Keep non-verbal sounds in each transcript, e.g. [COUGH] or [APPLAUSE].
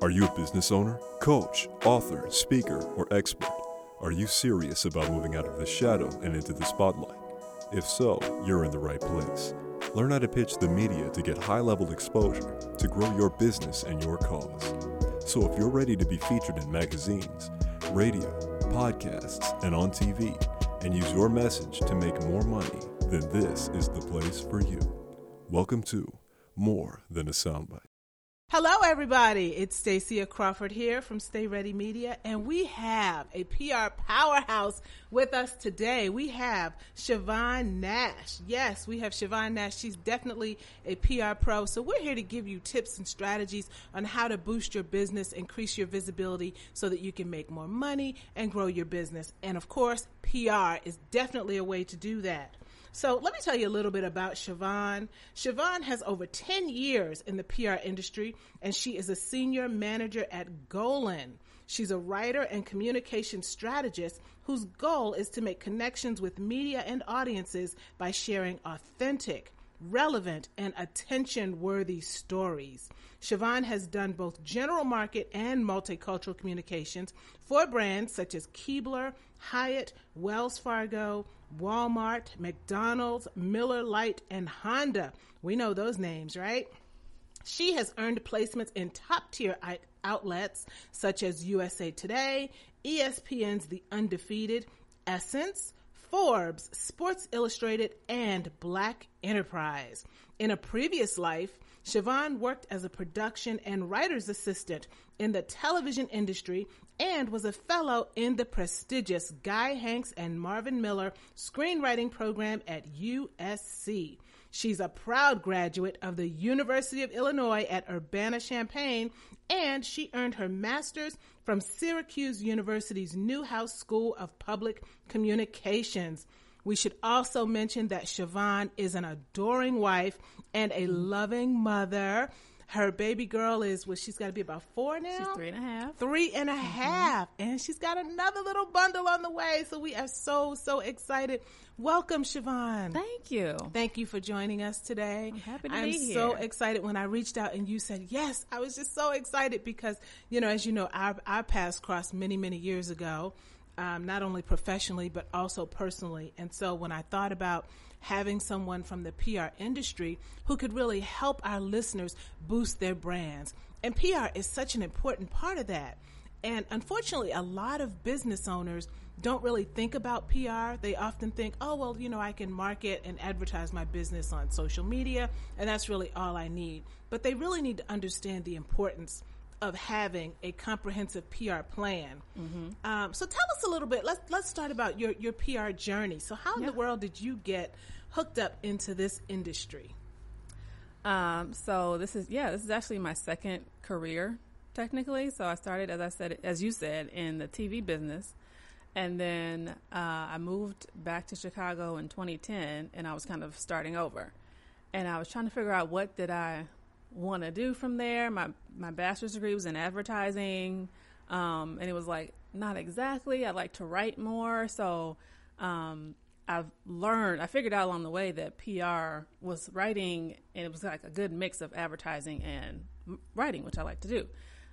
Are you a business owner, coach, author, speaker, or expert? Are you serious about moving out of the shadow and into the spotlight? If so, you're in the right place. Learn how to pitch the media to get high level exposure to grow your business and your cause. So if you're ready to be featured in magazines, radio, podcasts, and on TV, and use your message to make more money, then this is the place for you. Welcome to More Than a Soundbite. Hello, everybody. It's Stacia Crawford here from Stay Ready Media, and we have a PR powerhouse with us today. We have Siobhan Nash. Yes, we have Siobhan Nash. She's definitely a PR pro. So we're here to give you tips and strategies on how to boost your business, increase your visibility so that you can make more money and grow your business. And of course, PR is definitely a way to do that. So let me tell you a little bit about Siobhan. Siobhan has over 10 years in the PR industry and she is a senior manager at Golin. She's a writer and communication strategist whose goal is to make connections with media and audiences by sharing authentic, relevant, and attention worthy stories. Siobhan has done both general market and multicultural communications for brands such as Keebler, Hyatt, Wells Fargo, Walmart, McDonald's, Miller Lite, and Honda. We know those names, right? She has earned placements in top tier outlets such as USA Today, ESPN's The Undefeated, Essence, Forbes, Sports Illustrated, and Black Enterprise. In a previous life, Siobhan worked as a production and writer's assistant in the television industry and was a fellow in the prestigious Guy Hanks and Marvin Miller screenwriting program at USC. She's a proud graduate of the University of Illinois at Urbana-Champaign, and she earned her master's from Syracuse University's Newhouse School of Public Communications. We should also mention that Siobhan is an adoring wife and a loving mother. Her baby girl is well, she's got to be about four now. She's three and a half. Three and a mm-hmm. half, and she's got another little bundle on the way. So we are so so excited. Welcome, Siobhan. Thank you. Thank you for joining us today. I'm happy to I'm be here. so excited when I reached out and you said yes. I was just so excited because you know, as you know, our our paths crossed many many years ago. Um, not only professionally but also personally. And so when I thought about having someone from the PR industry who could really help our listeners boost their brands. And PR is such an important part of that. And unfortunately, a lot of business owners don't really think about PR. They often think, oh, well, you know, I can market and advertise my business on social media, and that's really all I need. But they really need to understand the importance of having a comprehensive PR plan. Mm-hmm. Um, so tell us a little bit. Let's let's start about your your PR journey. So how in the world did you get hooked up into this industry? Um, so this is yeah, this is actually my second career technically. So I started, as I said, as you said, in the TV business, and then uh, I moved back to Chicago in 2010, and I was kind of starting over, and I was trying to figure out what did I want to do from there. My my bachelor's degree was in advertising, um, and it was like not exactly. I like to write more, so um, I've learned. I figured out along the way that PR was writing, and it was like a good mix of advertising and writing, which I like to do.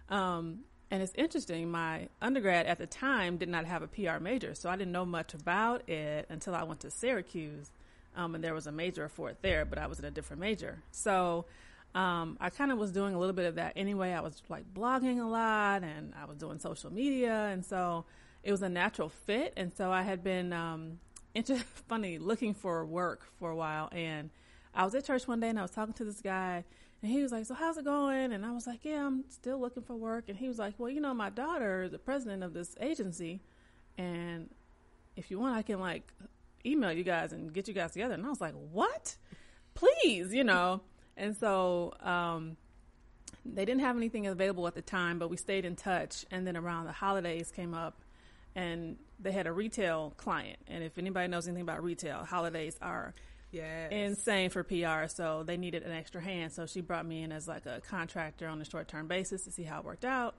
Um, and it's interesting. My undergrad at the time did not have a PR major, so I didn't know much about it until I went to Syracuse, um, and there was a major for it there, but I was in a different major. So um, I kind of was doing a little bit of that anyway. I was like blogging a lot and I was doing social media. And so it was a natural fit. And so I had been, um, [LAUGHS] funny looking for work for a while. And I was at church one day and I was talking to this guy and he was like, so how's it going? And I was like, yeah, I'm still looking for work. And he was like, well, you know, my daughter is the president of this agency. And if you want, I can like email you guys and get you guys together. And I was like, what? Please, you know. And so um, they didn't have anything available at the time, but we stayed in touch. And then around the holidays came up, and they had a retail client. And if anybody knows anything about retail, holidays are yes. insane for PR. So they needed an extra hand. So she brought me in as like a contractor on a short term basis to see how it worked out.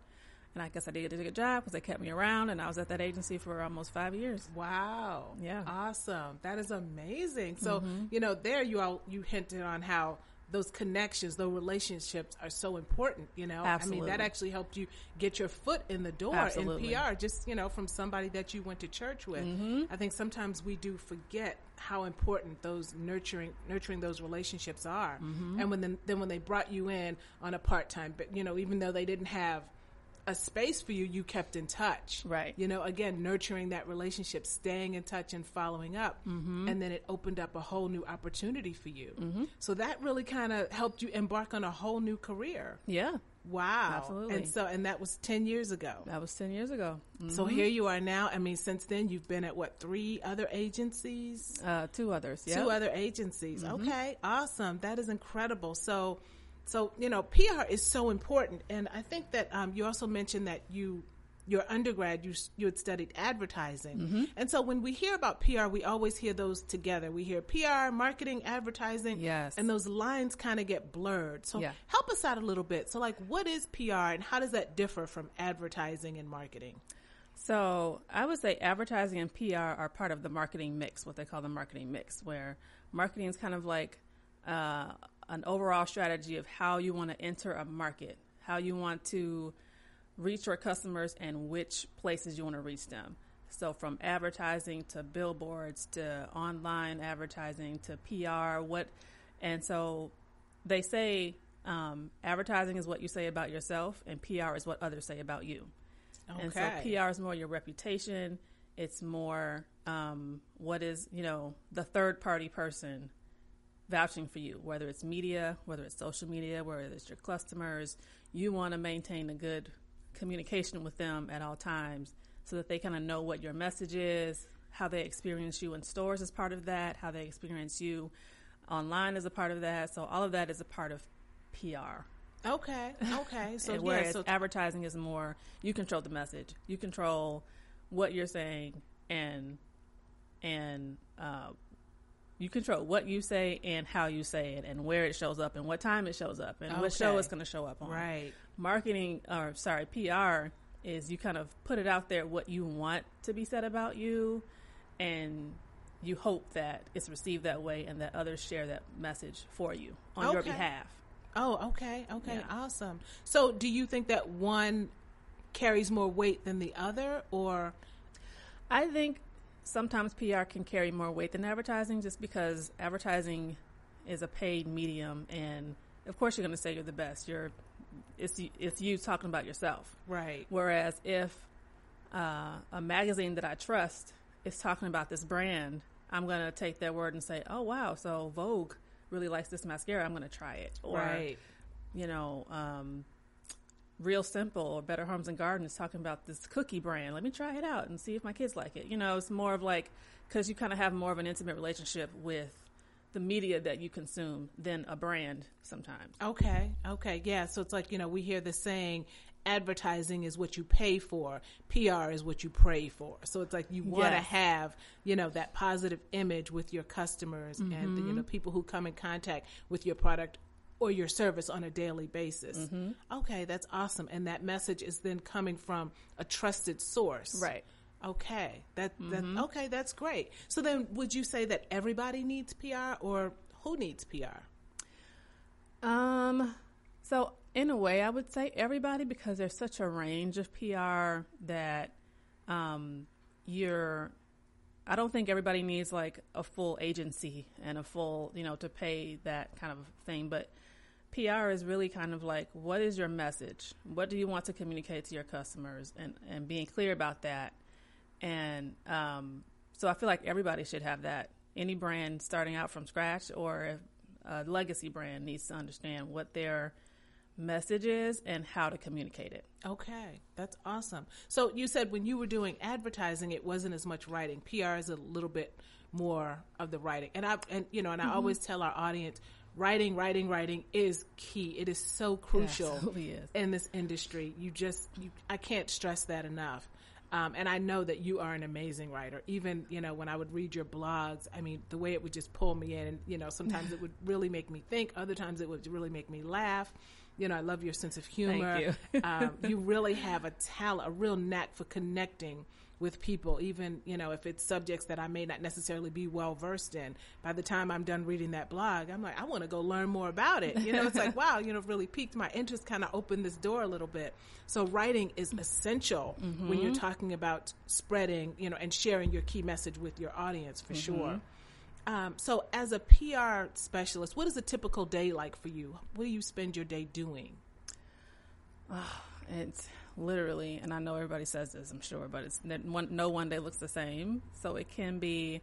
And I guess I did a good job because they kept me around, and I was at that agency for almost five years. Wow! Yeah, awesome. That is amazing. So mm-hmm. you know, there you all you hinted on how those connections, those relationships are so important. You know, I mean, that actually helped you get your foot in the door Absolutely. in PR. Just you know, from somebody that you went to church with. Mm-hmm. I think sometimes we do forget how important those nurturing nurturing those relationships are. Mm-hmm. And when then, then when they brought you in on a part time, but you know, even though they didn't have a space for you, you kept in touch. Right. You know, again, nurturing that relationship, staying in touch and following up. Mm-hmm. And then it opened up a whole new opportunity for you. Mm-hmm. So that really kind of helped you embark on a whole new career. Yeah, Wow. Absolutely. And so, and that was 10 years ago. that was ten years ago. Mm. So here you are now. I mean, since then, you've been at what, three other agencies? Uh, two others. Yeah. two other agencies. Mm-hmm. Okay, awesome. That is incredible. So, so you know, PR is so important, and I think that um, you also mentioned that you. Your undergrad, you you had studied advertising, Mm-hmm. and so when we hear about PR, we always hear those together. We hear PR, marketing, advertising, Yes. and those lines kind of get blurred. So Yeah. help us out a little bit. So, like, what is PR, and how does that differ from advertising and marketing? So I would say advertising and PR are part of the marketing mix, what they call the marketing mix, where marketing is kind of like uh, an overall strategy of how you want to enter a market, how you want to reach your customers, and which places you want to reach them. So from advertising to billboards to online advertising to PR, what, and so they say um, advertising is what you say about yourself, and PR is what others say about you. Okay. And so PR is more your reputation. It's more um, what is, you know, the third party person vouching for you, whether it's media, whether it's social media, whether it's your customers. You want to maintain a good communication with them at all times so that they kind of know what your message is, how they experience you in stores is part of that, how they experience you online is a part of that. So all of that is a part of PR. Okay, okay. [LAUGHS] So And yeah, whereas so advertising is more you control the message, you control what you're saying, and and uh, you control what you say and how you say it, and where it shows up, and what time it shows up, and what show it's going to show up on. right. Marketing, or sorry, PR is you kind of put it out there what you want to be said about you, and you hope that it's received that way, and that others share that message for you on your behalf. Oh, okay, okay, Yeah. awesome. So, do you think that one carries more weight than the other, or I think sometimes PR can carry more weight than advertising just because advertising is a paid medium and of course you're going to say you're the best. You're it's it's you talking about yourself. right? Whereas if uh, a magazine that I trust is talking about this brand, I'm going to take their word and say, "Oh wow, so Vogue really likes this mascara. I'm going to try it." Or right. you know, um, Real Simple or Better Homes and Gardens talking about this cookie brand. Let me try it out and see if my kids like it. You know, it's more of like because you kind of have more of an intimate relationship with the media that you consume than a brand sometimes. Okay, okay, yeah. So it's like you know we hear the saying, advertising is what you pay for, PR is what you pray for. So it's like you want to Yes. have you know that positive image with your customers mm-hmm. and the, you know people who come in contact with your product or your service on a daily basis. Okay, that's awesome. And that message is then coming from a trusted source. Right. Okay. That that okay, that's great. So then would you say that everybody needs PR or who needs PR? Um, so in a way, I would say everybody because there's such a range of PR that um, you're. I don't think everybody needs like a full agency and a full, you know, to pay that kind of thing. But PR is really kind of like, what is your message? What do you want to communicate to your customers, and and being clear about that. And um, so I feel like everybody should have that. Any brand starting out from scratch or a legacy brand needs to understand what their message is and how to communicate it. Okay, that's awesome. So you said when you were doing advertising, it wasn't as much writing. PR is a little bit more of the writing, and I and you know, and I always tell our audience, writing, writing, writing is key. It is so crucial is. in this industry. You just, you, I can't stress that enough. Um, and I know that you are an amazing writer. Even you know when I would read your blogs, I mean the way it would just pull me in, and you know sometimes it would [LAUGHS] really make me think. Other times it would really make me laugh. you know, I love your sense of humor. Thank you. [LAUGHS] um, you really have a talent, a real knack for connecting with people, even you know if it's subjects that I may not necessarily be well versed in. By the time I'm done reading that blog, I'm like, I want to go learn more about it. You know, it's like, [LAUGHS] wow, you know, really piqued my interest, kind of opened this door a little bit. So writing is essential mm-hmm. when you're talking about spreading, you know, and sharing your key message with your audience for mm-hmm. sure. Um, so, as a PR specialist, what is a typical day like for you? What do you spend your day doing? Oh, it's literally, and I know everybody says this, I'm sure, but it's that one, no one day looks the same. So it can be,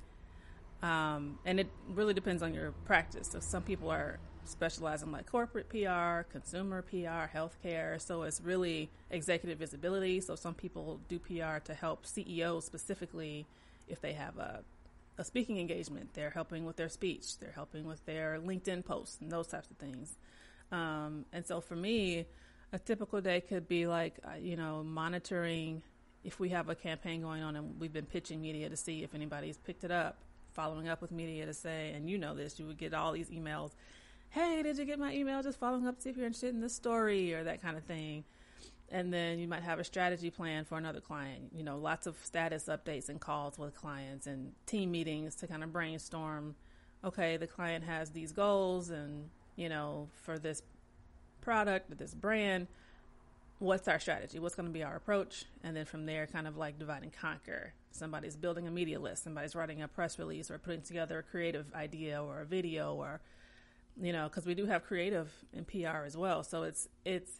um, and it really depends on your practice. So some people are specializing like corporate PR, consumer PR, healthcare. So it's really executive visibility. So some people do PR to help CEOs specifically if they have a a speaking engagement. They're helping with their speech. They're helping with their LinkedIn posts and those types of things. Um, and so for me, a typical day could be like, uh, you know, monitoring if we have a campaign going on and we've been pitching media to see if anybody's picked it up, following up with media to say, and you know this, you would get all these emails. Hey, did you get my email? Just following up to see if you're interested in this story or that kind of thing. And then you might have a strategy plan for another client. You know, lots of status updates and calls with clients and team meetings to kind of brainstorm. Okay, the client has these goals, and you know, for this product, or this brand, what's our strategy? What's going to be our approach? And then from there, kind of like divide and conquer. Somebody's building a media list, somebody's writing a press release or putting together a creative idea or a video or, you know, because we do have creative in PR as well. So it's, it's,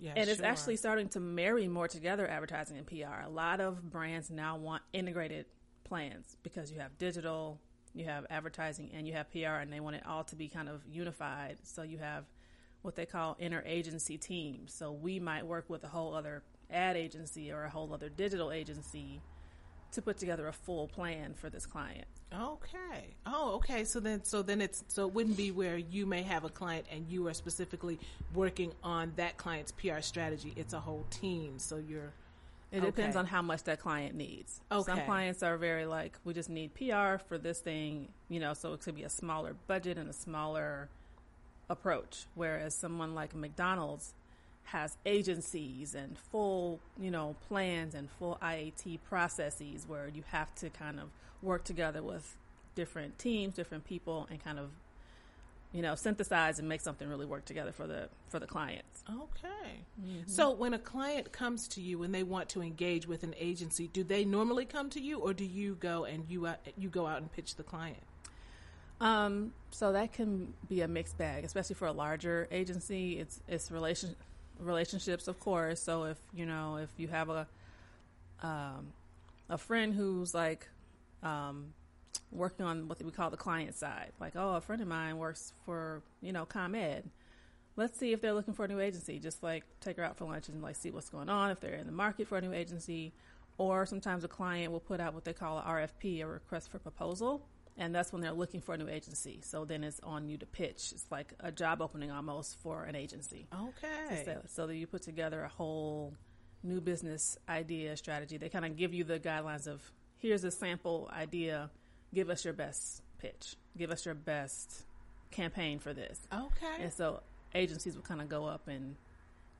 yeah, and it's actually starting to marry more together advertising and PR. A lot of brands now want integrated plans because you have digital, you have advertising, and you have PR, and they want it all to be kind of unified. So you have what they call interagency teams. So we might work with a whole other ad agency or a whole other digital agency to put together a full plan for this client. Okay. Oh, okay. So then, so then it's so it wouldn't be where you may have a client and you are specifically working on that client's PR strategy. It's a whole team. So you're. It okay. depends on how much that client needs. Okay. Some clients are very like, we just need PR for this thing, you know, so it could be a smaller budget and a smaller approach, whereas someone like McDonald's has agencies and full, you know, plans and full IAT processes where you have to kind of work together with different teams, different people, and kind of, you know, synthesize and make something really work together for the for the clients. Okay. Mm-hmm. So when a client comes to you and they want to engage with an agency, do they normally come to you, or do you go and you uh, you go out and pitch the client? Um, so that can be a mixed bag, especially for a larger agency. It's it's relation relationships, of course. So if you know if you have a um, a friend who's like um, working on what we call the client side, like oh, a friend of mine works for you know ComEd. Let's see if they're looking for a new agency. Just like take her out for lunch and like see what's going on. If they're in the market for a new agency, or sometimes a client will put out what they call a RFP, a request for proposal and that's when they're looking for a new agency. So then it's on you to pitch. It's like a job opening almost for an agency. Okay. So, so that you put together a whole new business idea strategy. They kind of give you the guidelines of here's a sample idea. Give us your best pitch. Give us your best campaign for this. Okay. And so agencies will kind of go up and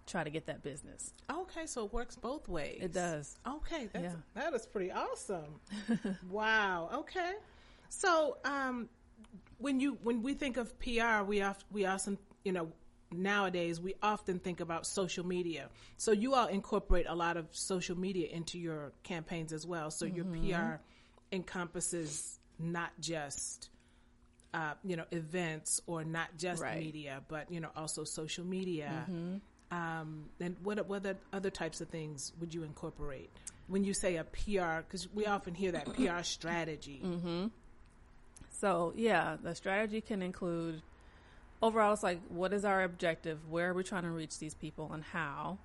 try to get that business. Okay, so it works both ways. It does. Okay, that's, yeah. that is pretty awesome. [LAUGHS] wow. Okay. So, um, when you when we think of PR, we oft, we often you know nowadays we often think about social media. So you all incorporate a lot of social media into your campaigns as well. So mm-hmm. your PR encompasses not just uh, you know events or not just right. media, but you know also social media. Mm-hmm. Um, and what what other types of things would you incorporate when you say a PR? Because we often hear that PR strategy. Mm-hmm. So yeah, the strategy can include overall it's like what is our objective, where are we trying to reach these people and how?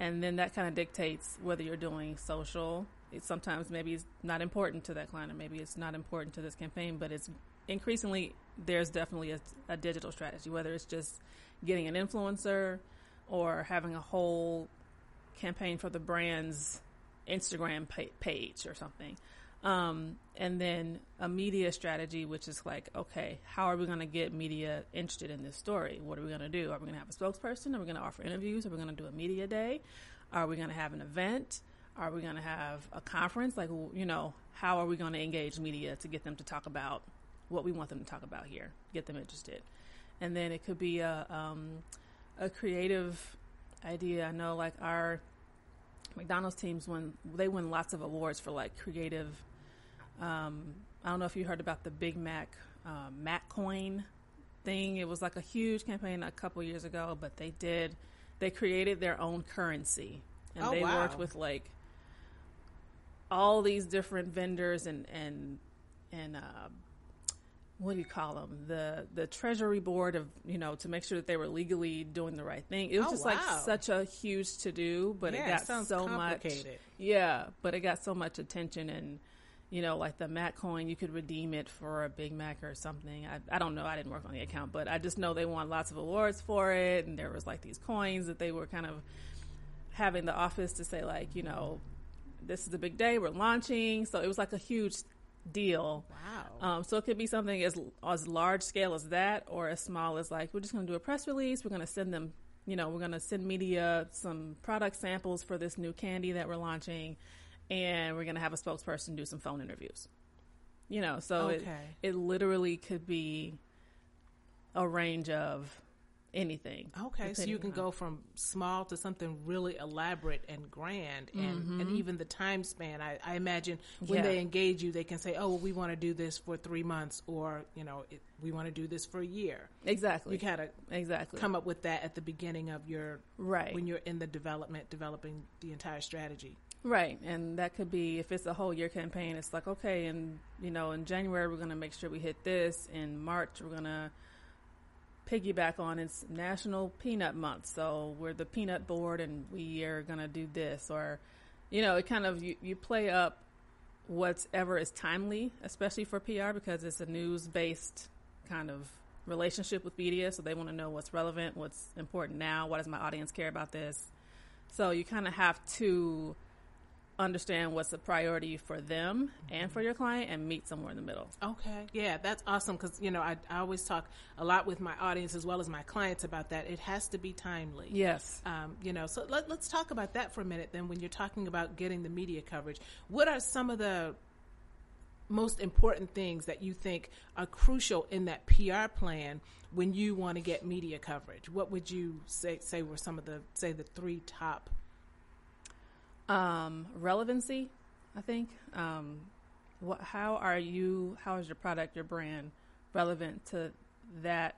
And then that kind of dictates whether you're doing social. It sometimes maybe it's not important to that client or maybe it's not important to this campaign, but it's increasingly there's definitely a, a digital strategy, whether it's just getting an influencer or having a whole campaign for the brand's Instagram page or something. Um, and then a media strategy, which is like, okay, how are we going to get media interested in this story? What are we going to do? Are we going to have a spokesperson? Are we going to offer interviews? Are we going to do a media day? Are we going to have an event? Are we going to have a conference? Like, you know, how are we going to engage media to get them to talk about what we want them to talk about here, get them interested? And then it could be a um, a creative idea. I know, like our McDonald's teams win they win lots of awards for like creative. Um, I don't know if you heard about the Big Mac uh, Mac coin thing. It was like a huge campaign a couple years ago, but they did they created their own currency. And Oh, they wow. worked with like all these different vendors and and and uh, what do you call them the the treasury board of you know to make sure that they were legally doing the right thing. It was Oh, just like such a huge to do but Yeah, it it got sounds so much yeah but it got so much attention and you know like the mac coin you could redeem it for a big mac or something. I, I don't know. I didn't work on the account but i just know they won lots of awards for it. And there was like these coins that they were kind of having the office to say like you know this is a big day. We're launching. So it was like a huge deal. Wow. um, so it could be something as as large scale as that, or as small as like we're just going to do a press release. We're going to send them, you know, we're going to send media some product samples for this new candy that we're launching, and we're going to have a spokesperson do some phone interviews. You know, so it Okay. it literally could be a range of anything. Okay, so you can on- go from small to something really elaborate and grand, and, and even the time span. I, I imagine when Mm-hmm. Yeah. they engage you, they can say, "Oh, well, we want to do this for three months," or you know, it, "We want to do this for a year." exactly You kind of exactly come up with that at the beginning of your right when you're in the development, developing the entire strategy. Right, and that could be if it's a whole year campaign. It's like okay, and you know, in January we're going to make sure we hit this. In March we're going to piggyback on it's National Peanut Month, so we're the peanut board, and we are going to do this. Or, you know, it kind of you, you play up whatever is timely, especially for PR because it's a news based kind of relationship with media, so they want to know what's relevant, what's important now, what does my audience care about this. So you kind of have to understand what's a priority for them and for your client and meet somewhere in the middle. Okay, yeah, that's awesome because you know I, I always talk a lot with my audience as well as my clients about that. It has to be timely. Yes. Um, you know, so let, let's talk about that for a minute. Then, when you're talking about getting the media coverage, what are some of the most important things that you think are crucial in that PR plan when you want to get media coverage? What would you say say were some of the say the three top? Um, relevancy, I think. Um, what, how are you, how is your product, your brand relevant to that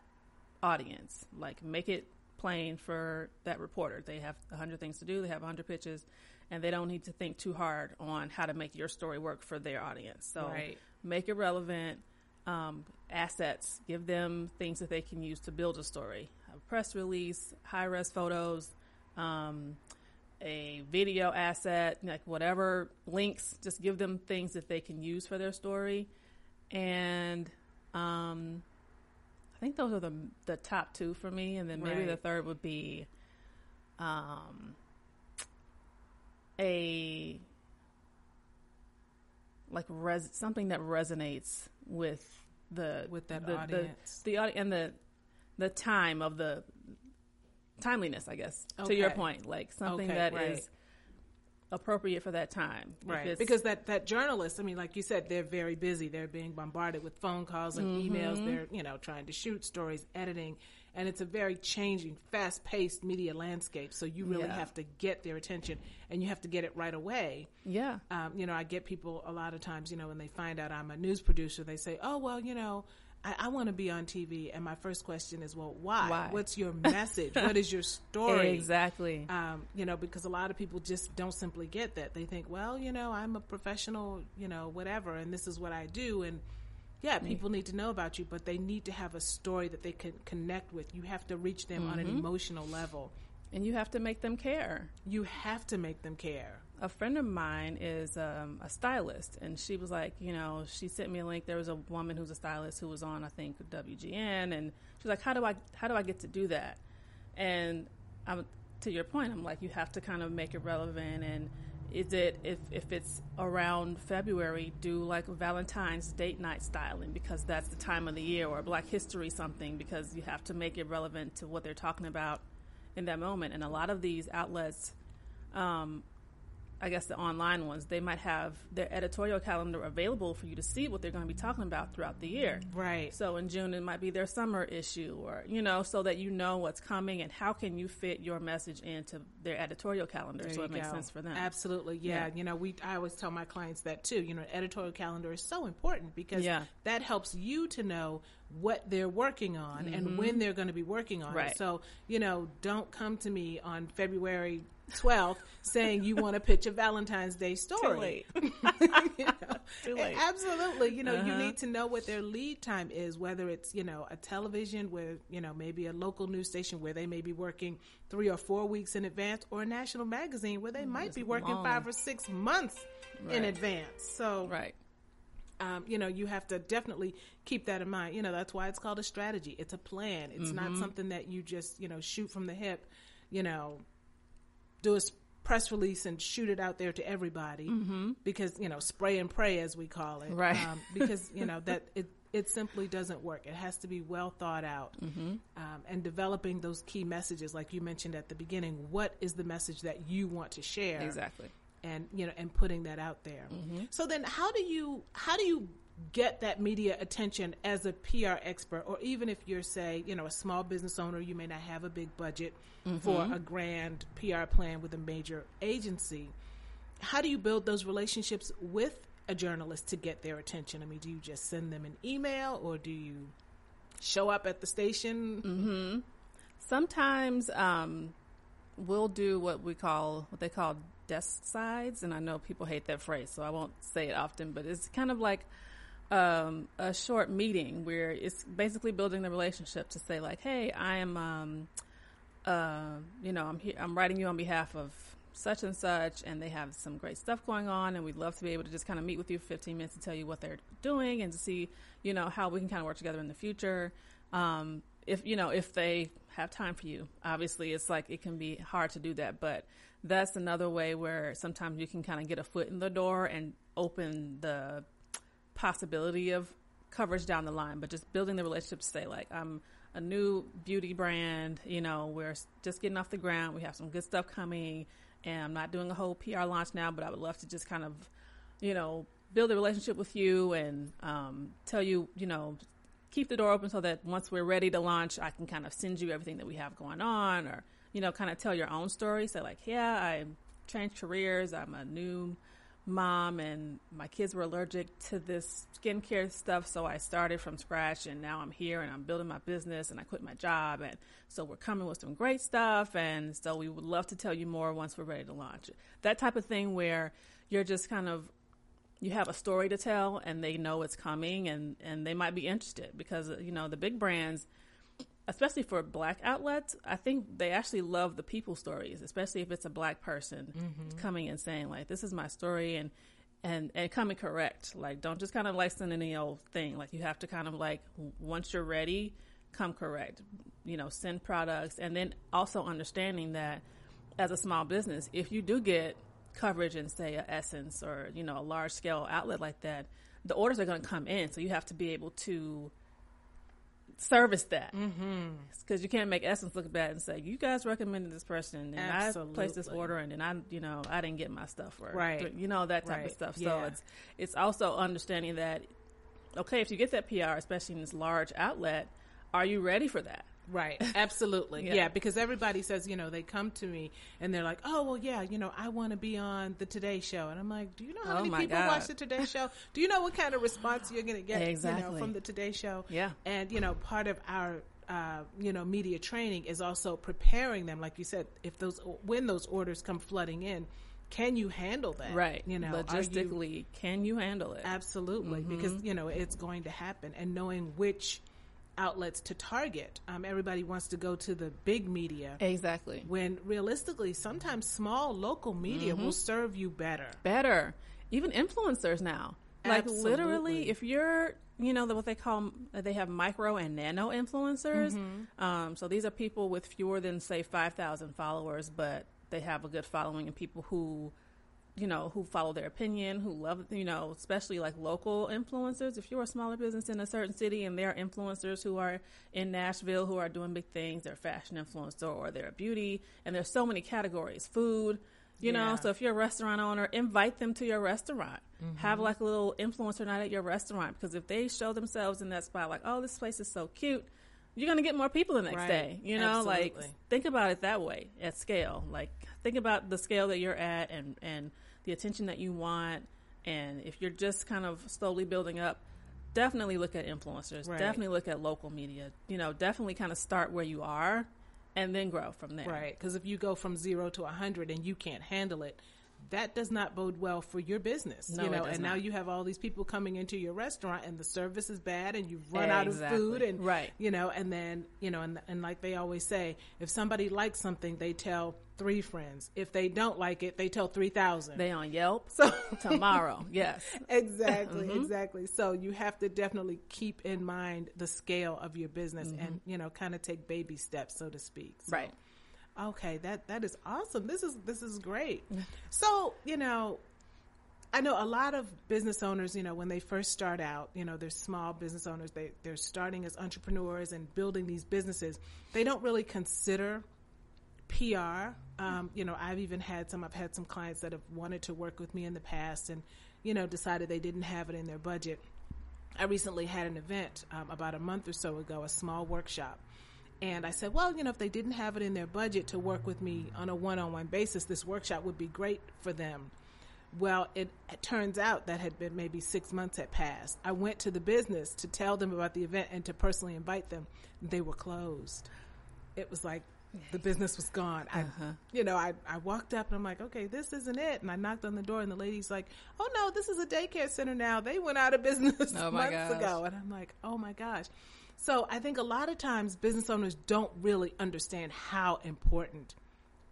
audience? Like, make it plain for that reporter. They have a hundred things to do. They have a hundred pitches, and they don't need to think too hard on how to make your story work for their audience. So, Right. make it relevant. Um, assets, give them things that they can use to build a story. A press release, high res photos, um, a video asset, like whatever links, just give them things that they can use for their story. And um, I think those are the the top two for me, and then maybe Right. the third would be um, a like res- something that resonates with the With that the, audience. the, the audi- and the the time of the timeliness, I guess. To your point, like something Okay, that is right. appropriate for that time, Right. Because that, that journalist, I mean, like you said, they're very busy. They're being bombarded with phone calls and Mm-hmm. emails. They're, you know, trying to shoot stories, editing. And it's a very changing, fast paced media landscape. So you really Yeah. have to get their attention and you have to get it right away. yeah, Um, you know, I get people a lot of times, you know, when they find out I'm a news producer, they say, oh, well, you know, I, I want to be on TV. And my first question is, well, why? Why? What's your [LAUGHS] message? what is your story? exactly. um, you know, because a lot of people just don't simply get that. They think, well, you know, I'm a professional, you know, whatever, and this is what I do. And yeah, people need to know about you, but they need to have a story that they can connect with. You have to reach them on an emotional level. and you have to make them care. You have to make them care. A friend of mine is um, a stylist, and she was like, you know, she sent me a link. There was a woman who's a stylist who was on, I think, WGN, and she was like, how do I, how do I get to do that? And I'm, to your point, I'm like, you have to kind of make it relevant, and is it if if it's around February, do like Valentine's date night styling because that's the time of the year, or Black History something because you have to make it relevant to what they're talking about in that moment. And a lot of these outlets um, I guess the online ones, they might have their editorial calendar available for you to see what they're going to be talking about throughout the year. Right. So in June, it might be their summer issue, or you know, so that you know what's coming and how can you fit your message into their editorial calendar There so it makes go. sense for them. Absolutely, yeah. Yeah. You know, we I always tell my clients that too. You know, editorial calendar is so important because Yeah. that helps you to know what they're working on and when they're going to be working on it. Mm-hmm. So, you know, don't come to me on February 12th saying you want to pitch a Valentine's Day story. late. [LAUGHS] you know? [LAUGHS] Too late. Absolutely. You know, you Uh-huh. need to know what their lead time is, whether it's, you know, a television where, you know, maybe a local news station where they may be working three or four weeks in advance, or a national magazine where they might be working long. five or six months in advance. So, right. um, you know, you have to definitely keep that in mind. You know, that's why it's called a strategy. It's a plan. It's not Mm-hmm. something that you just, you know, shoot from the hip, you know, do a press release and shoot it out there to everybody because, you know, spray and pray as we call it. Mm-hmm. Right. Um, because, you know, that it, it simply doesn't work. It has to be well thought out Mm-hmm. um, and developing those key messages, like you mentioned at the beginning. What is the message that you want to share? Exactly. and you know and putting that out there. Mm-hmm. So then how do you how do you get that media attention as a PR expert or even if you're say, you know, a small business owner, you may not have a big budget for Mm-hmm. a grand PR plan with a major agency. How do you build those relationships with a journalist to get their attention? I mean, do you just send them an email or do you show up at the station? Mm-hmm. Sometimes um, we'll do what we call what they call desk sides, and I know people hate that phrase, so I won't say it often. But it's kind of like um, a short meeting where it's basically building the relationship to say like, "Hey, I am, um, uh, you know, I'm here. I'm writing you on behalf of." Such and such, and they have some great stuff going on, and we'd love to be able to just kind of meet with you for 15 minutes to tell you what they're doing and to see, you know, how we can kind of work together in the future. Um, if you know if they have time for you obviously it's like it can be hard to do that but that's another way where sometimes you can kind of get a foot in the door and open the possibility of coverage down the line but just building the relationship to say like i'm a new beauty brand you know we're just getting off the ground we have some good stuff coming and i'm not doing a whole pr launch now but i would love to just kind of you know build a relationship with you and um, tell you you know keep the door open so that once we're ready to launch, I can kind of send you everything that we have going on, or you know, kind of tell your own story. Say like, yeah, I changed careers. I'm a new mom, and my kids were allergic to this skincare stuff, so I started from scratch, and now I'm here and I'm building my business, and I quit my job, and so we're coming with some great stuff, and so we would love to tell you more once we're ready to launch. That type of thing where you're just kind of you have a story to tell and they know it's coming and, and they might be interested because, you know, the big brands, especially for black outlets, I think they actually love the people stories, especially if it's a black person mm-hmm. coming and saying like, this is my story and, and, and coming correct. Like, don't just kind of like send any old thing. Like you have to kind of like, once you're ready, come correct, you know, send products and then also understanding that as a small business, if you do get coverage in say a Essence or you know a large scale outlet like that, the orders are going to come in, so you have to be able to service that mm-hmm. because you can't make Essence look bad and say you guys recommended this person and I placed this order and then I you know I didn't get my stuff or Right. you know that type Right. of stuff. So it's it's also understanding that okay if you get that PR, especially in this large outlet, are you ready for that? Right, absolutely. yeah. Yeah. because everybody says, you know, they come to me and they're like, oh, well, yeah, you know, I want to be on the Today Show. And I'm like, do you know how Oh, many people God. watch the Today Show? Do you know what kind of response you're going to get you know, from the Today Show? Yeah. And, you know, part of our, uh, you know, media training is also preparing them, like you said, if those, when those orders come flooding in, can you handle that? Right. You know, are you- logistically, can you handle it? Absolutely, Mm-hmm. because you know it's going to happen, and knowing which outlets to target. Um, everybody wants to go to the big media, Exactly. when realistically, sometimes small local media Mm-hmm. will serve you better. better. Even influencers now. Like Absolutely. literally, if you're, you know, the, what they call, they have micro and nano influencers. Mm-hmm. Um, so these are people with fewer than say five thousand followers, but they have a good following and people who you know, who follow their opinion, who love, you know, especially like local influencers. If you're a smaller business in a certain city and there are influencers who are in Nashville who are doing big things, they're a fashion influencer or they're a beauty, and there's so many categories, food, you Yeah. know. So if you're a restaurant owner, invite them to your restaurant. Mm-hmm. Have like a little influencer night at your restaurant because if they show themselves in that spot, like, oh, this place is so cute. You're gonna get more people the next Right. day, you know. Like, think about it that way at scale. Like, think about the scale that you're at and and the attention that you want. And if you're just kind of slowly building up, definitely look at influencers. Right. Definitely look at local media. You know, definitely kind of start where you are, and then grow from there. Right. Because if you go from zero to a 100 and you can't handle it, that does not bode well for your business. No, you know, and now you have all these people coming into your restaurant and the service is bad and you've run out of food and Right. you know, and then, you know, and and like they always say, if somebody likes something, they tell three friends. If they don't like it, they tell 3,000. They on Yelp so [LAUGHS] tomorrow. yes. [LAUGHS] exactly Mm-hmm. exactly so you have to definitely keep in mind the scale of your business and you know kind of take baby steps so to speak So- Mm-hmm. Right. Okay that that is awesome this is this is great so you know I know a lot of business owners, you know, when they first start out, you know, they're small business owners, they, they're starting as entrepreneurs and building these businesses. They don't really consider PR. Um, you know, I've even had some, I've had some clients that have wanted to work with me in the past and, you know, decided they didn't have it in their budget. I recently had an event um, about a month or so ago, a small workshop. And I said, well, you know, if they didn't have it in their budget to work with me on a one on one basis, this workshop would be great for them. Well, it, it turns out that had been maybe six months had passed. I went to the business to tell them about the event and to personally invite them. They were closed. It was like the business was gone. I, uh-huh. you know, I, I walked up and I'm like, okay, this isn't it. And I knocked on the door and the lady's like, oh no, this is a daycare center now. They went out of [LAUGHS] business Oh, months gosh. ago. And I'm like, oh my gosh. So I think a lot of times business owners don't really understand how important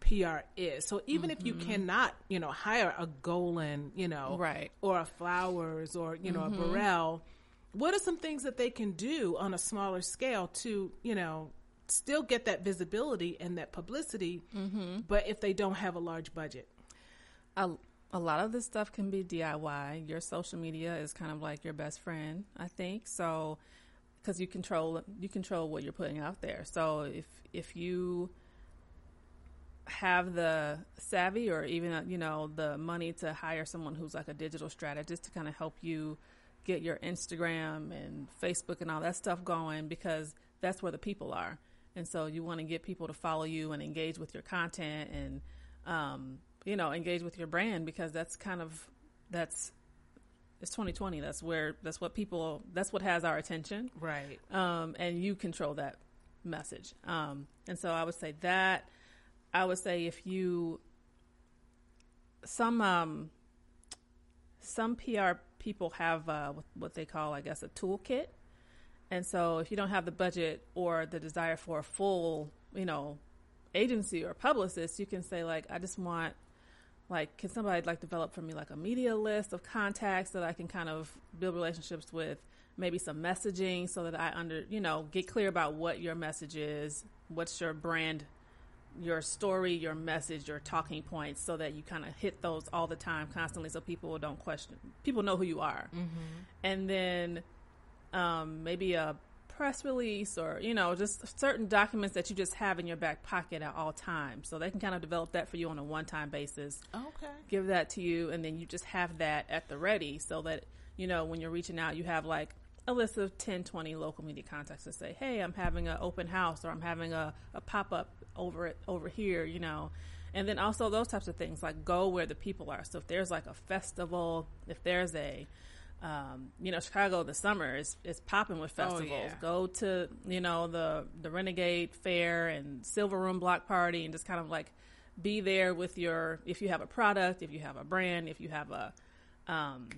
PR is. So even if you mm-hmm. cannot, you know, hire a Golin, you know, Right. or a Flowers or, you know, a mm-hmm. Burrell, what are some things that they can do on a smaller scale to, you know, still get that visibility and that publicity, mm-hmm. but if they don't have a large budget? a, a lot of this stuff can be DIY. Your social media is kind of like your best friend, I think. So, because you control you control what you're putting out there. So if if you have the savvy or even uh, you know the money to hire someone who's like a digital strategist to kind of help you get your Instagram and Facebook and all that stuff going because that's where the people are. And so you want to get people to follow you and engage with your content and um, you know engage with your brand because that's kind of that's it's 2020 that's where that's what people that's what has our attention Right. um, and you control that message. Um, and so I would say that. I would say if you some um, some PR people have uh, what- what they call, I guess, a toolkit. And so if you don't have the budget or the desire for a full, you know, agency or publicist, you can say like, I just want like can somebody like develop for me like a media list of contacts that I can kind of build relationships with? Maybe some messaging so that I under you know get clear about what your message is what's your brand your story your message your talking points so that you kind of hit those all the time constantly so people don't question people know who you are. And then um, maybe a press release or you know just certain documents that you just have in your back pocket at all times. So they can kind of develop that for you on a one-time basis. Okay. give that to you and then you just have that at the ready so that you know when you're reaching out you have like a list of 10 20 local media contacts to say hey i'm having an open house or i'm having a, a pop-up over it over here you know. And then also those types of things like go where the people are. So if there's like a festival if there's a um, you know chicago this summer is, is popping with festivals yeah. go to you know the the renegade fair and silver room block party and just kind of like be there with your if you have a product if you have a brand if you have a um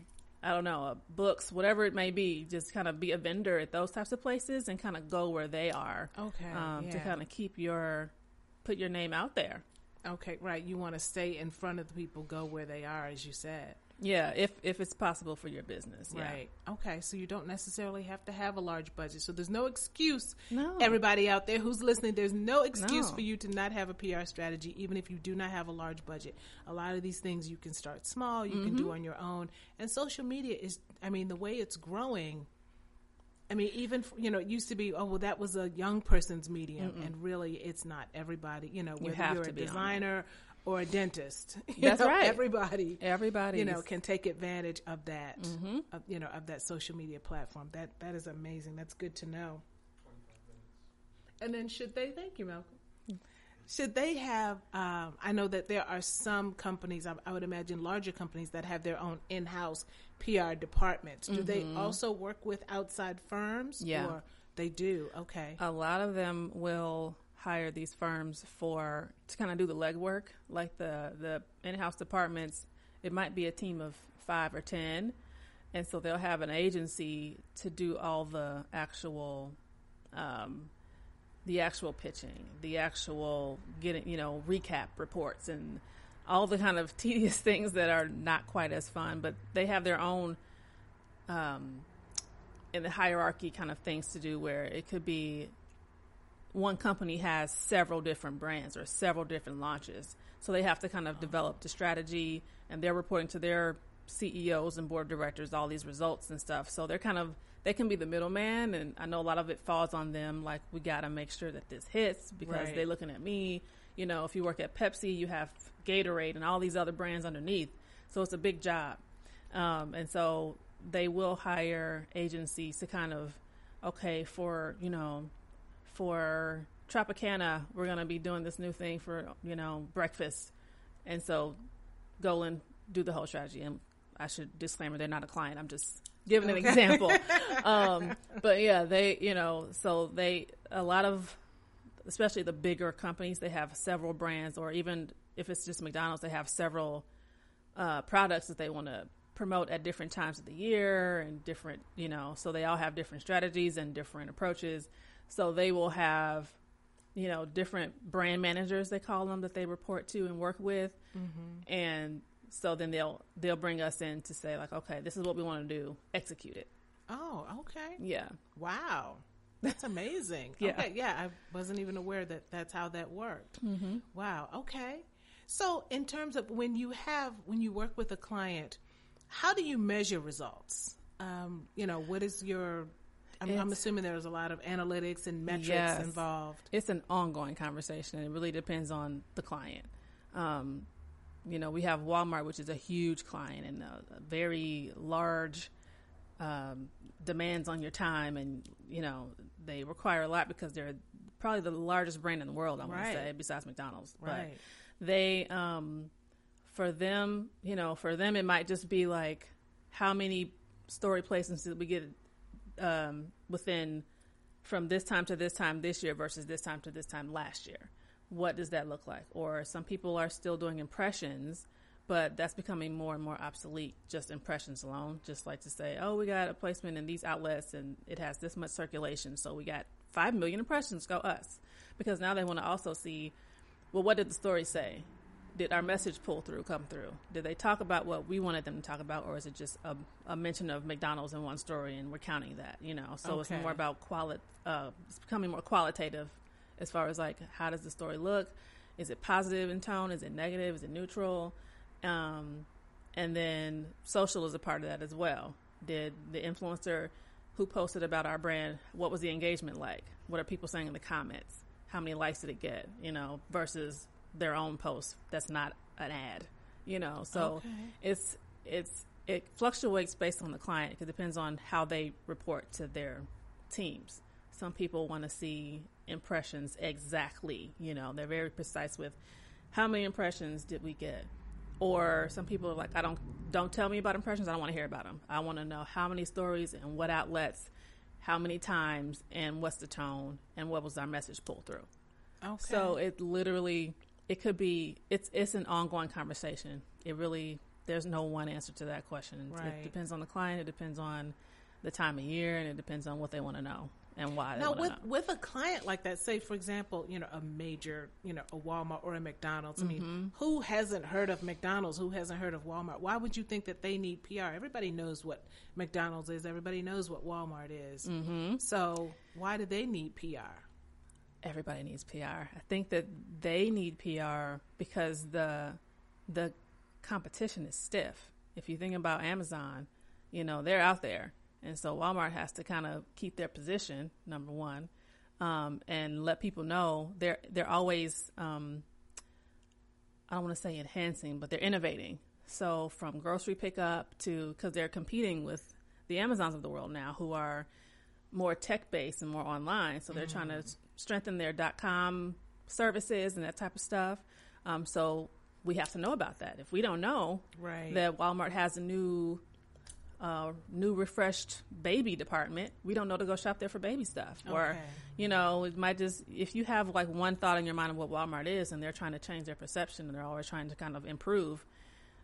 i don't know a books whatever it may be just kind of be a vendor at those types of places and kind of go where they are Okay, um, to kind of keep your put your name out there Okay, right. You want to stay in front of the people, go where they are, as you said. Yeah, if if it's possible for your business. Yeah. Right. Okay. So you don't necessarily have to have a large budget. So there's no excuse. No. Everybody out there who's listening, there's no excuse No. for you to not have a PR strategy, even if you do not have a large budget. A lot of these things you can start small, you can Mm-hmm. do on your own. And social media is, I mean, the way it's growing. I mean, even you know, it used to be, oh well, that was a young person's medium, and really, it's not. Everybody, you know, whether have you're to a designer or a dentist, [LAUGHS] you That's know, right. Everybody, Everybody, you know, can take advantage of that, of, you know, of that social media platform. That that is amazing. That's good to know. And then, should they? Thank you, Malcolm. Should they have? Um, I know that there are some companies. I, I would imagine larger companies that have their own in-house PR departments. Do they also work with outside firms? Yeah. or they do. Okay. a lot of them will hire these firms for to kind of do the legwork, like the the in-house departments. It might be a team of five or ten, and so they'll have an agency to do all the actual, um, the actual pitching, the actual getting, you know, recap reports and all the kind of [LAUGHS] tedious things that are not quite as fun. But they have their own um, in the hierarchy kind of things to do where it could be one company has several different brands or several different launches. So they have to kind of develop the strategy and they're reporting to their CEOs and board of directors all these results and stuff. So they're kind of they can be the middleman and I know a lot of it falls on them like we got to make sure that this hits because Right. they're looking at me. You know, if you work at Pepsi, you have Gatorade and all these other brands underneath. So it's a big job. Um, and so they will hire agencies to kind of, okay, for, you know, for Tropicana, we're going to be doing this new thing for, you know, breakfast. And so go and do the whole strategy. And I should disclaimer, they're not a client. I'm just giving an example. [LAUGHS] um, but yeah, they, you know, so they, a lot of, especially the bigger companies, they have several brands, or even if it's just McDonald's, they have several uh, products that they want to promote at different times of the year and different, you know, so they all have different strategies and different approaches. So they will have, you know, different brand managers they call them that they report to and work with, and so then they'll they'll bring us in to say like, okay, this is what we want to do, execute it. Oh, okay. Yeah, Wow. That's amazing. [LAUGHS] Yeah. Okay, yeah, I wasn't even aware that that's how that worked. Mm-hmm. Wow. Okay. So, in terms of when you have when you work with a client, how do you measure results? Um, you know, what is your? I'm, I'm assuming there's a lot of analytics and metrics Yes. involved. it's an ongoing conversation and it really depends on the client um, you know we have walmart which is a huge client and a, a very large um, demands on your time and you know they require a lot because they're probably the largest brand in the world i want Right. to say besides mcdonald's Right. but they um, for them you know for them it might just be like how many story placements did we get um, within from this time to this time this year versus this time to this time last year. What does that look like? Or some people are still doing impressions, but that's becoming more and more obsolete, just impressions alone. Just like to say, oh, we got a placement in these outlets and it has this much circulation, so we got 5 million impressions, go us. Because now they want to also see, well, what did the story say? Did our message pull through, come through? Did they talk about what we wanted them to talk about, or is it just a, a mention of McDonald's in one story and we're counting that? You know, so it's more about quality. uh, It's becoming more qualitative as far as like how does the story look? Is it positive in tone? Is it negative? Is it neutral? Um, and then social is a part of that as well. Did the influencer who posted about our brand, what was the engagement like? What are people saying in the comments? How many likes did it get? You know, versus their own post that's not an ad. You know, so Okay. it's it's it fluctuates based on the client. It depends on how they report to their teams. Some people want to see impressions exactly. You know, they're very precise with how many impressions did we get or some people are like i don't don't tell me about impressions i don't want to hear about them i want to know how many stories and what outlets how many times and what's the tone and what was our message pull through Okay. so it literally it could be it's it's an ongoing conversation it really there's no one answer to that question Right. it depends on the client it depends on the time of year and it depends on what they want to know and why. Now, with know. with a client like that, say for example, you know, a major, you know, a Walmart or a McDonald's. I mean, Mm-hmm. who hasn't heard of McDonald's? Who hasn't heard of Walmart? Why would you think that they need PR? Everybody knows what McDonald's is. Everybody knows what Walmart is. Mm-hmm. So why do they need PR? Everybody needs PR. I think that they need PR because the the competition is stiff. If you think about Amazon, you know they're out there, and so Walmart has to kind of keep their position number one, um, and let people know they're they're always um, I don't want to say enhancing, but they're innovating. So from grocery pickup to because they're competing with the Amazons of the world now, who are more tech based and more online. So they're trying to strengthen their dot com services and that type of stuff. Um, so we have to know about that. If we don't know Right. that Walmart has a new uh, new refreshed baby department, we don't know to go shop there for baby stuff. Or, you know, it might just if you have like one thought in your mind of what Walmart is, and they're trying to change their perception, and they're always trying to kind of improve.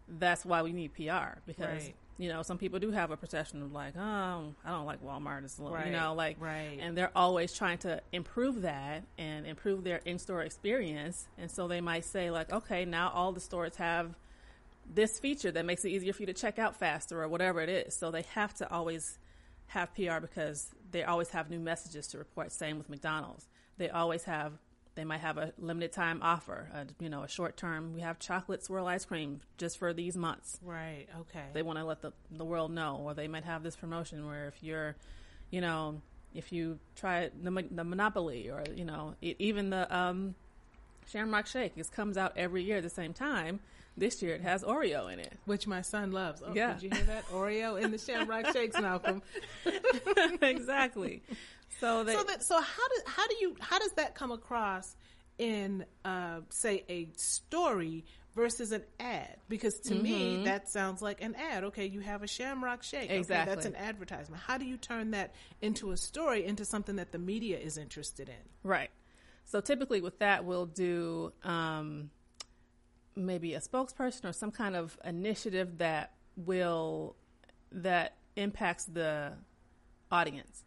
That's why we need PR because Right. You know some people do have a perception of like, oh, I don't like Walmart. It's a little, Right. you know, like, Right. and they're always trying to improve that and improve their in-store experience. And so they might say like, okay, now all the stores have this feature that makes it easier for you to check out faster or whatever it is. So they have to always have PR because they always have new messages to report. Same with McDonald's. They always have. They might have a limited time offer. A, you know, a short term. We have chocolate swirl ice cream just for these months. Right. Okay. They want to let the the world know, or they might have this promotion where if you're, you know, if you try the the Monopoly or you know e- even the um, Shamrock Shake, it comes out every year at the same time. This year it has Oreo in it. Which my son loves. Oh, Yeah. Did you hear that? Oreo in the Shamrock [LAUGHS] Shakes, Malcolm. [LAUGHS] exactly. So they so that so how do how do you how does that come across in uh, say a story versus an ad? Because to me that sounds like an ad. Okay, you have a Shamrock Shake. Okay, Exactly. that's an advertisement. How do you turn that into a story into something that the media is interested in? Right. So typically with that, we'll do um, maybe a spokesperson or some kind of initiative that will that impacts the audience.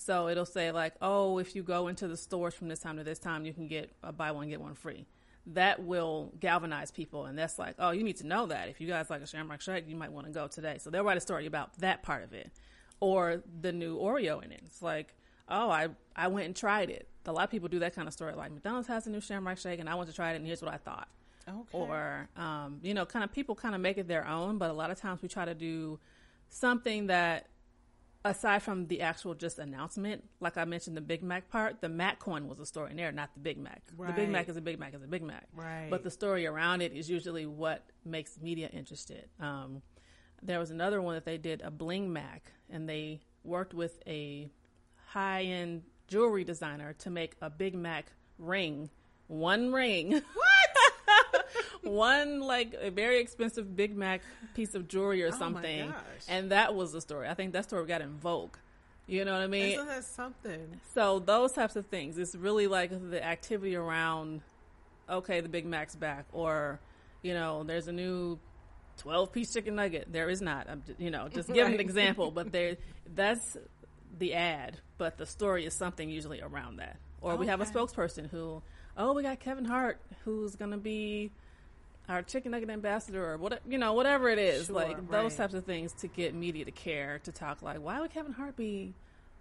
So it'll say like, oh, if you go into the stores from this time to this time, you can get a buy one get one free. That will galvanize people, and that's like, oh, you need to know that. If you guys like a Shamrock Shake, you might want to go today. So they'll write a story about that part of it, or the new Oreo in it. It's like, oh, I I went and tried it. A lot of people do that kind of story. Like McDonald's has a new Shamrock Shake, and I went to try it, and here's what I thought. Okay. Or um, you know, kind of people kind of make it their own. But a lot of times we try to do something that aside from the actual just announcement, like I mentioned, the Big Mac part, the Mac coin was a story in there, not the Big Mac. The Big Mac is a Big Mac is a Big Mac. Right. But the story around it is usually what makes media interested. Um, there was another one that they did, a Bling Mac, and they worked with a high end jewelry designer to make a Big Mac ring. One ring. One like a very expensive Big Mac piece of jewelry or Oh my something, gosh. and that was the story. I think that story got in Vogue. You know what I mean? Isn't that something? So those types of things. It's really like the activity around. Okay, the Big Mac's back, or you know, there's a new twelve piece chicken nugget. There is not. I'm, ju- you know, just giving an example, but [LAUGHS] there, that's the ad, but the story is something usually around that. Or we have a spokesperson who, oh, we got Kevin Hart who's going to be our chicken nugget ambassador or what, you know, whatever it is. Sure, like those types of things to get media to care to talk like, why would Kevin Hart be?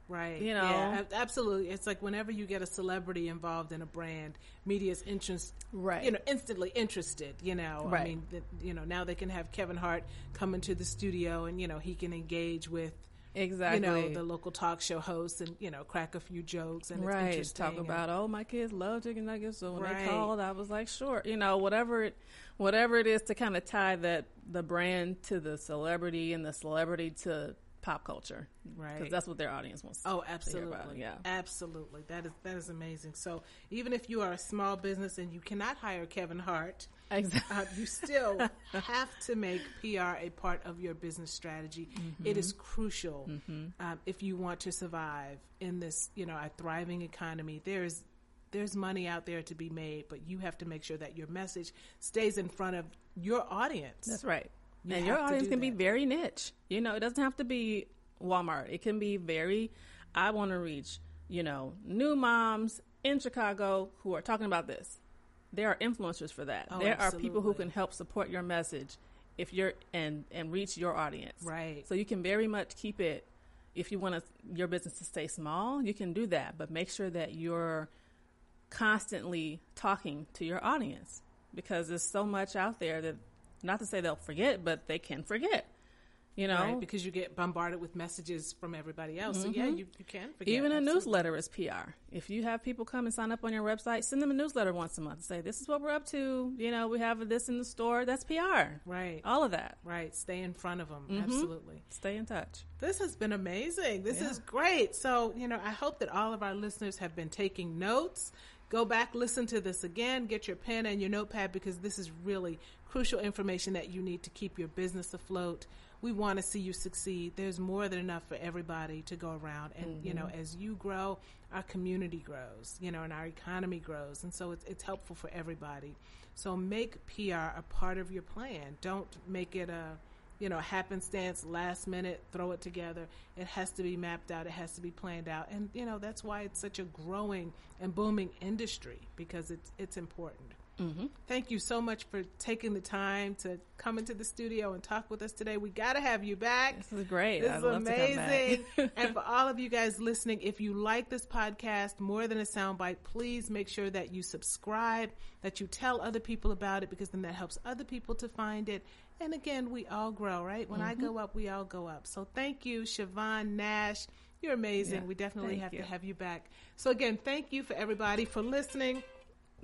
Right. You know? Yeah, absolutely. It's like whenever you get a celebrity involved in a brand, media's interest, Right. You know, instantly interested. You know, I mean, th- you know, now they can have Kevin Hart come into the studio and you know he can engage with. Exactly. You know the local talk show hosts and you know crack a few jokes and it's right interesting. talk and- about oh my kids love chicken nuggets so when Right. they called i was like sure you know whatever it whatever it is to kind of tie that the brand to the celebrity and the celebrity to pop culture Right. because that's what their audience wants Oh, absolutely. yeah Absolutely. That is that is amazing. So even if you are a small business and you cannot hire Kevin Hart, exactly uh, you still [LAUGHS] have to make PR a part of your business strategy. It is crucial um, if you want to survive in this, you know, a thriving economy. There's there's money out there to be made, but you have to make sure that your message stays in front of your audience. that's right You and your audience can be very niche you know it doesn't have to be walmart it can be very i want to reach you know, new moms in Chicago who are talking about this. There are influencers for that. Oh, there are people who can help support your message if you're and and reach your audience. Right. So you can very much keep it if you want to, your business to stay small, you can do that, but make sure that you're constantly talking to your audience because there's so much out there that not to say they'll forget, but they can forget. You know, Right, because you get bombarded with messages from everybody else. So yeah, you, you can forget. even a Absolutely. newsletter is PR. If you have people come and sign up on your website, send them a newsletter once a month. Say, this is what we're up to. You know, we have this in the store. That's PR. Right. All of that. Right. Stay in front of them. Mm-hmm. Absolutely. Stay in touch. This has been amazing. This Yeah. is great. So, you know, I hope that all of our listeners have been taking notes. Go back, listen to this again, get your pen and your notepad because this is really crucial information that you need to keep your business afloat. We want to see you succeed. There's more than enough for everybody to go around. And, you know, mm-hmm. as you grow, our community grows, you know, and our economy grows. And so it's, it's helpful for everybody. So make PR a part of your plan. Don't make it a, you know, happenstance, last minute, throw it together. It has to be mapped out. It has to be planned out, and you know that's why it's such a growing and booming industry because it's it's important. Mm-hmm. Thank you so much for taking the time to come into the studio and talk with us today. We got to have you back. This is great. This I'd is love to come back. amazing. [LAUGHS] and for all of you guys listening, if you like this podcast more than a soundbite, please make sure that you subscribe, that you tell other people about it, because then that helps other people to find it. And again, we all grow, right? When I Mm-hmm. go up, we all go up. So thank you, Siobhan Nash. You're amazing. Yeah, we definitely have you. to have you back. So again, thank you for everybody for listening.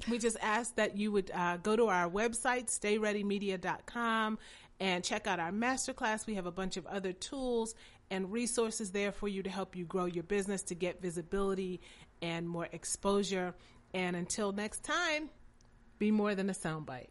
We just ask that you would uh, go to our website, stayreadymedia.com, and check out our masterclass. We have a bunch of other tools and resources there for you to help you grow your business, to get visibility and more exposure. And until next time, be more than a soundbite.